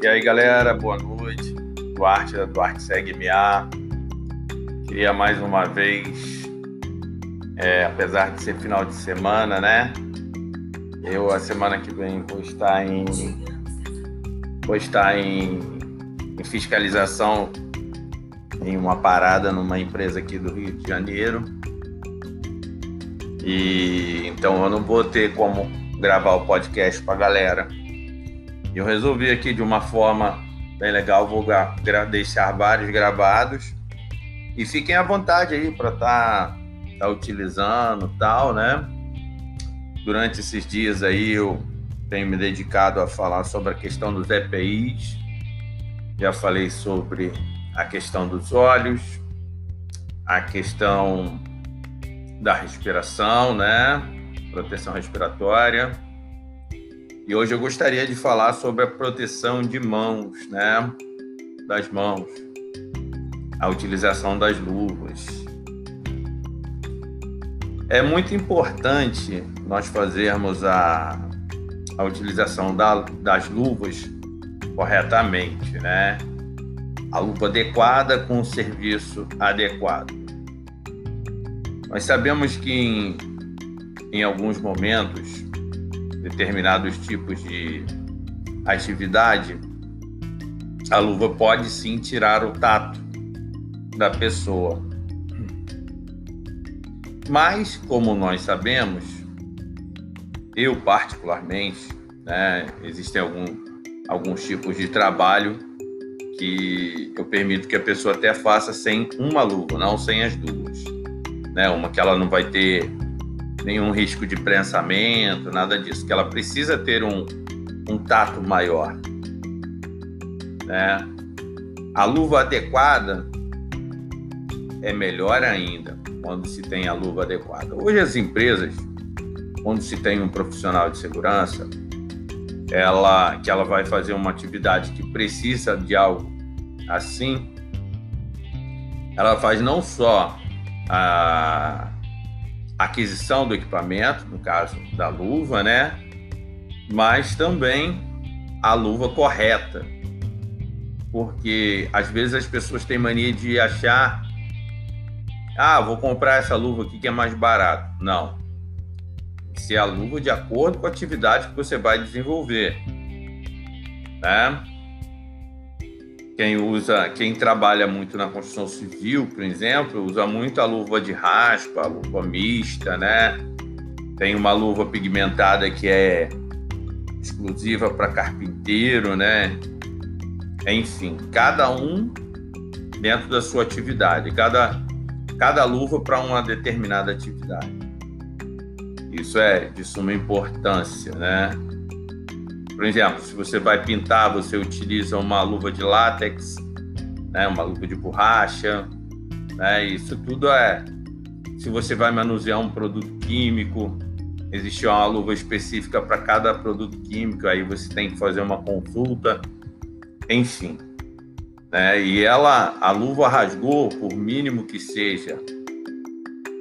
E aí, galera, boa noite. Duarte da Duarte Segue MA. Queria mais uma vez, é, apesar de ser final de semana, né? Eu, a semana que vem, vou estar em, vou estar em, em fiscalização em uma parada numa empresa aqui do Rio de Janeiro. E então eu não vou ter como gravar o podcast para a galera. Eu resolvi aqui de uma forma bem legal, vou deixar vários gravados e fiquem à vontade aí para estar tá, tá utilizando tal, né? Durante esses dias aí eu tenho me dedicado a falar sobre a questão dos EPIs. Já falei sobre a questão dos olhos, a questão da respiração, né? Proteção respiratória e hoje eu gostaria de falar sobre a proteção de mãos, né? Das mãos, a utilização das luvas. É muito importante nós fazermos a, a utilização da, das luvas corretamente, né? A luva adequada com o serviço adequado. Nós sabemos que em, em alguns momentos determinados tipos de atividade, a luva pode sim tirar o tato da pessoa. Mas, como nós sabemos, eu particularmente, né, existem algum, alguns tipos de trabalho que eu permito que a pessoa até faça sem uma luva, não sem as duas. Né? Uma que ela não vai ter nenhum risco de prensamento, nada disso, que ela precisa ter um, um tato maior. Né? A luva adequada é melhor ainda quando se tem a luva adequada. Hoje as empresas, quando se tem um profissional de segurança, ela que ela vai fazer uma atividade que precisa de algo assim, ela faz não só a aquisição do equipamento, no caso da luva, né? Mas também a luva correta. Porque às vezes as pessoas têm mania de achar ah, vou comprar essa luva aqui que é mais barato. Não. Se a luva de acordo com a atividade que você vai desenvolver. Né? Quem usa, quem trabalha muito na construção civil, por exemplo, usa muito a luva de raspa, a luva mista, né? Tem uma luva pigmentada que é exclusiva para carpinteiro, né? Enfim, cada um dentro da sua atividade, cada, cada luva para uma determinada atividade. Isso é de suma importância, né? Por exemplo, se você vai pintar, você utiliza uma luva de látex, né, uma luva de borracha, né, isso tudo é. Se você vai manusear um produto químico, existe uma luva específica para cada produto químico, aí você tem que fazer uma consulta, enfim. Né, e ela, a luva rasgou, por mínimo que seja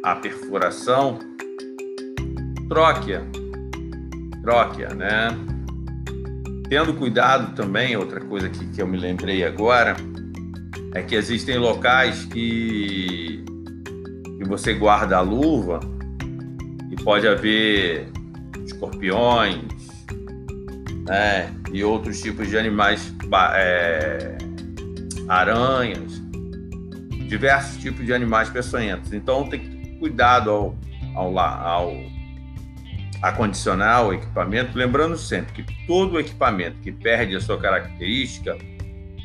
a perfuração, troque-a, troque-a, né? Tendo cuidado também, outra coisa que, que eu me lembrei agora, é que existem locais que, que você guarda a luva e pode haver escorpiões né, e outros tipos de animais, é, aranhas, diversos tipos de animais peçonhentos. Então tem que ter cuidado ao, ao, ao acondicionar o equipamento, lembrando sempre que todo equipamento que perde a sua característica,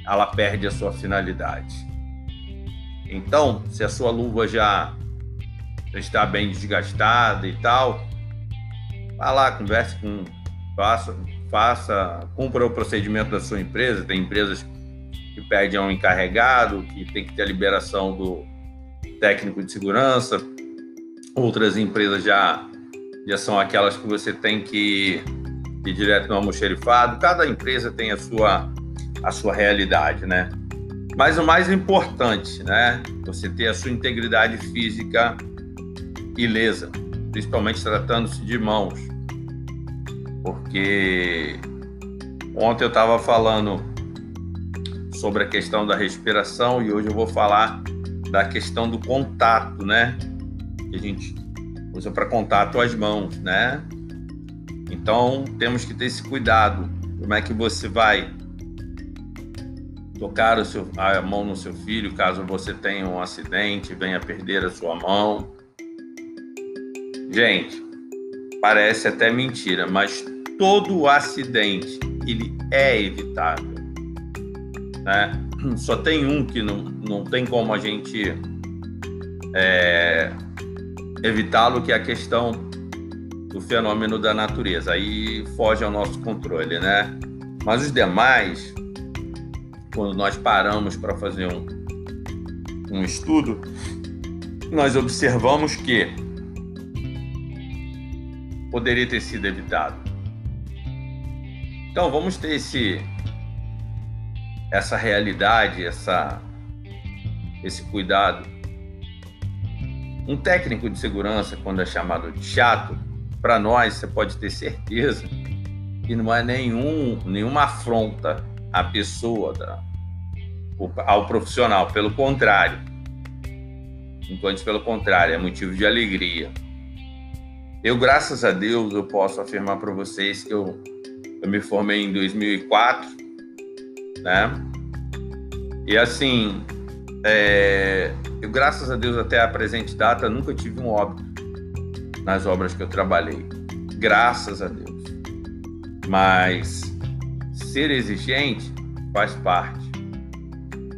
ela perde a sua finalidade. Então, se a sua luva já está bem desgastada e tal, vá lá, converse com, faça, faça, cumpra o procedimento da sua empresa. Tem empresas que pedem a um encarregado, que tem que ter a liberação do técnico de segurança. Outras empresas já já são aquelas que você tem que ir direto no almoxerifado. Cada empresa tem a sua, a sua realidade, né? Mas o mais importante, né? Você ter a sua integridade física ilesa, principalmente tratando-se de mãos. Porque ontem eu estava falando sobre a questão da respiração e hoje eu vou falar da questão do contato, né? Que a gente usa para contato as mãos, né? Então temos que ter esse cuidado. Como é que você vai tocar o seu, a mão no seu filho caso você tenha um acidente, venha perder a sua mão? Gente, parece até mentira, mas todo acidente ele é evitável, né? Só tem um que não, não tem como a gente é, evitá-lo, que é a questão do fenômeno da natureza. Aí foge ao nosso controle, né? Mas os demais, quando nós paramos para fazer um, um estudo, nós observamos que poderia ter sido evitado. Então vamos ter esse essa realidade, essa esse cuidado. Um técnico de segurança, quando é chamado de chato, para nós você pode ter certeza que não é nenhum nenhuma afronta à pessoa, da, ao profissional, pelo contrário. Enquanto pelo contrário, é motivo de alegria. Eu, graças a Deus, eu posso afirmar para vocês que eu eu me formei em 2004, né? E assim, é, eu graças a Deus até a presente data nunca tive um óbito nas obras que eu trabalhei, graças a Deus. Mas ser exigente faz parte.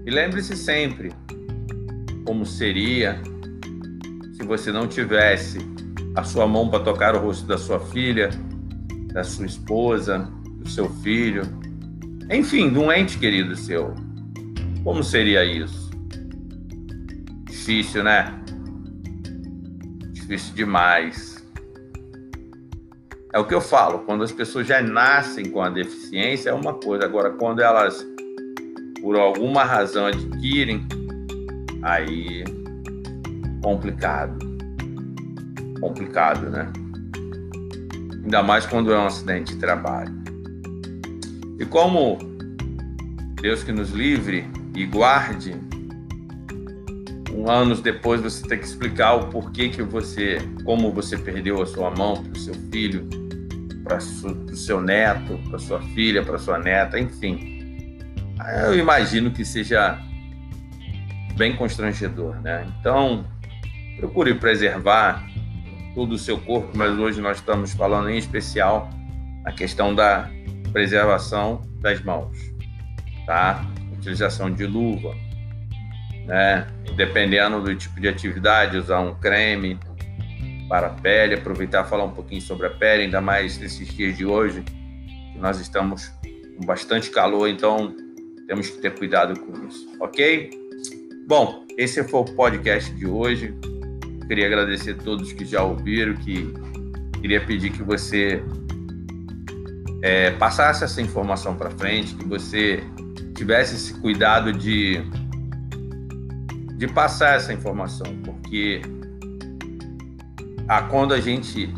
E lembre-se sempre como seria se você não tivesse a sua mão para tocar o rosto da sua filha, da sua esposa, do seu filho, enfim, de um ente querido seu. Como seria isso? Difícil, né? Difícil demais. É o que eu falo, quando as pessoas já nascem com a deficiência é uma coisa, agora quando elas por alguma razão adquirem, aí complicado. Complicado, né? ainda mais quando é um acidente de trabalho. E como Deus que nos livre e guarde, anos depois você tem que explicar o porquê que você, como você perdeu a sua mão para o seu filho, para o seu neto, para sua filha, para sua neta, enfim. Eu imagino que seja bem constrangedor, né? Então, procure preservar todo o seu corpo, mas hoje nós estamos falando em especial a questão da preservação das mãos, tá? Utilização de luva, né? Dependendo do tipo de atividade, usar um creme para a pele, aproveitar falar um pouquinho sobre a pele, ainda mais nesses dias de hoje, que nós estamos com bastante calor, então temos que ter cuidado com isso, ok? Bom, esse foi o podcast de hoje. Queria agradecer a todos que já ouviram, que queria pedir que você é, passasse essa informação para frente, que você tivesse esse cuidado de, de passar essa informação, porque a, quando a gente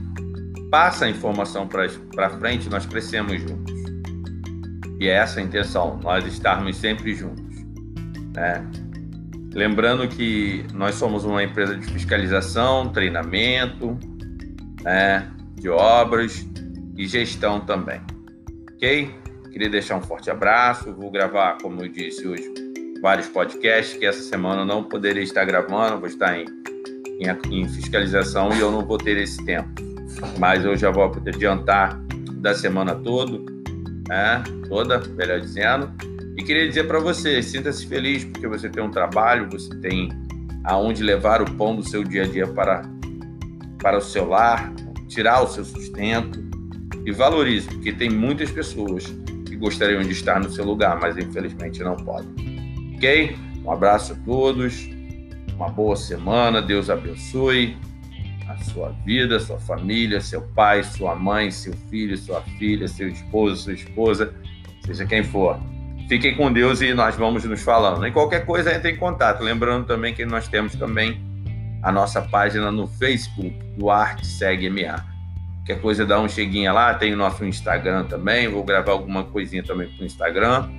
passa a informação para frente, nós crescemos juntos. E é essa a intenção, nós estarmos sempre juntos. Né? Lembrando que nós somos uma empresa de fiscalização, treinamento, né, de obras e gestão também. Ok? Queria deixar um forte abraço. Vou gravar, como eu disse hoje, vários podcasts que essa semana não poderei estar gravando, vou estar em, em, em fiscalização e eu não vou ter esse tempo. Mas eu já vou adiantar da semana toda, né, toda, melhor dizendo e queria dizer para você, sinta-se feliz porque você tem um trabalho, você tem aonde levar o pão do seu dia a dia para, para o seu lar, tirar o seu sustento e valorize, porque tem muitas pessoas que gostariam de estar no seu lugar, mas infelizmente não podem. Ok? Um abraço a todos, uma boa semana, Deus abençoe a sua vida, sua família, seu pai, sua mãe, seu filho, sua filha, seu esposo, sua esposa, seja quem for. Fiquem com Deus e nós vamos nos falando. E qualquer coisa, entre em contato. Lembrando também que nós temos também a nossa página no Facebook, do Arte Segue MA. Qualquer coisa, dá um cheguinha lá. Tem o nosso Instagram também. Vou gravar alguma coisinha também para o Instagram.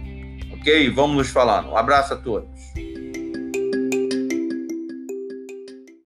Ok? Vamos nos falando. Um abraço a todos.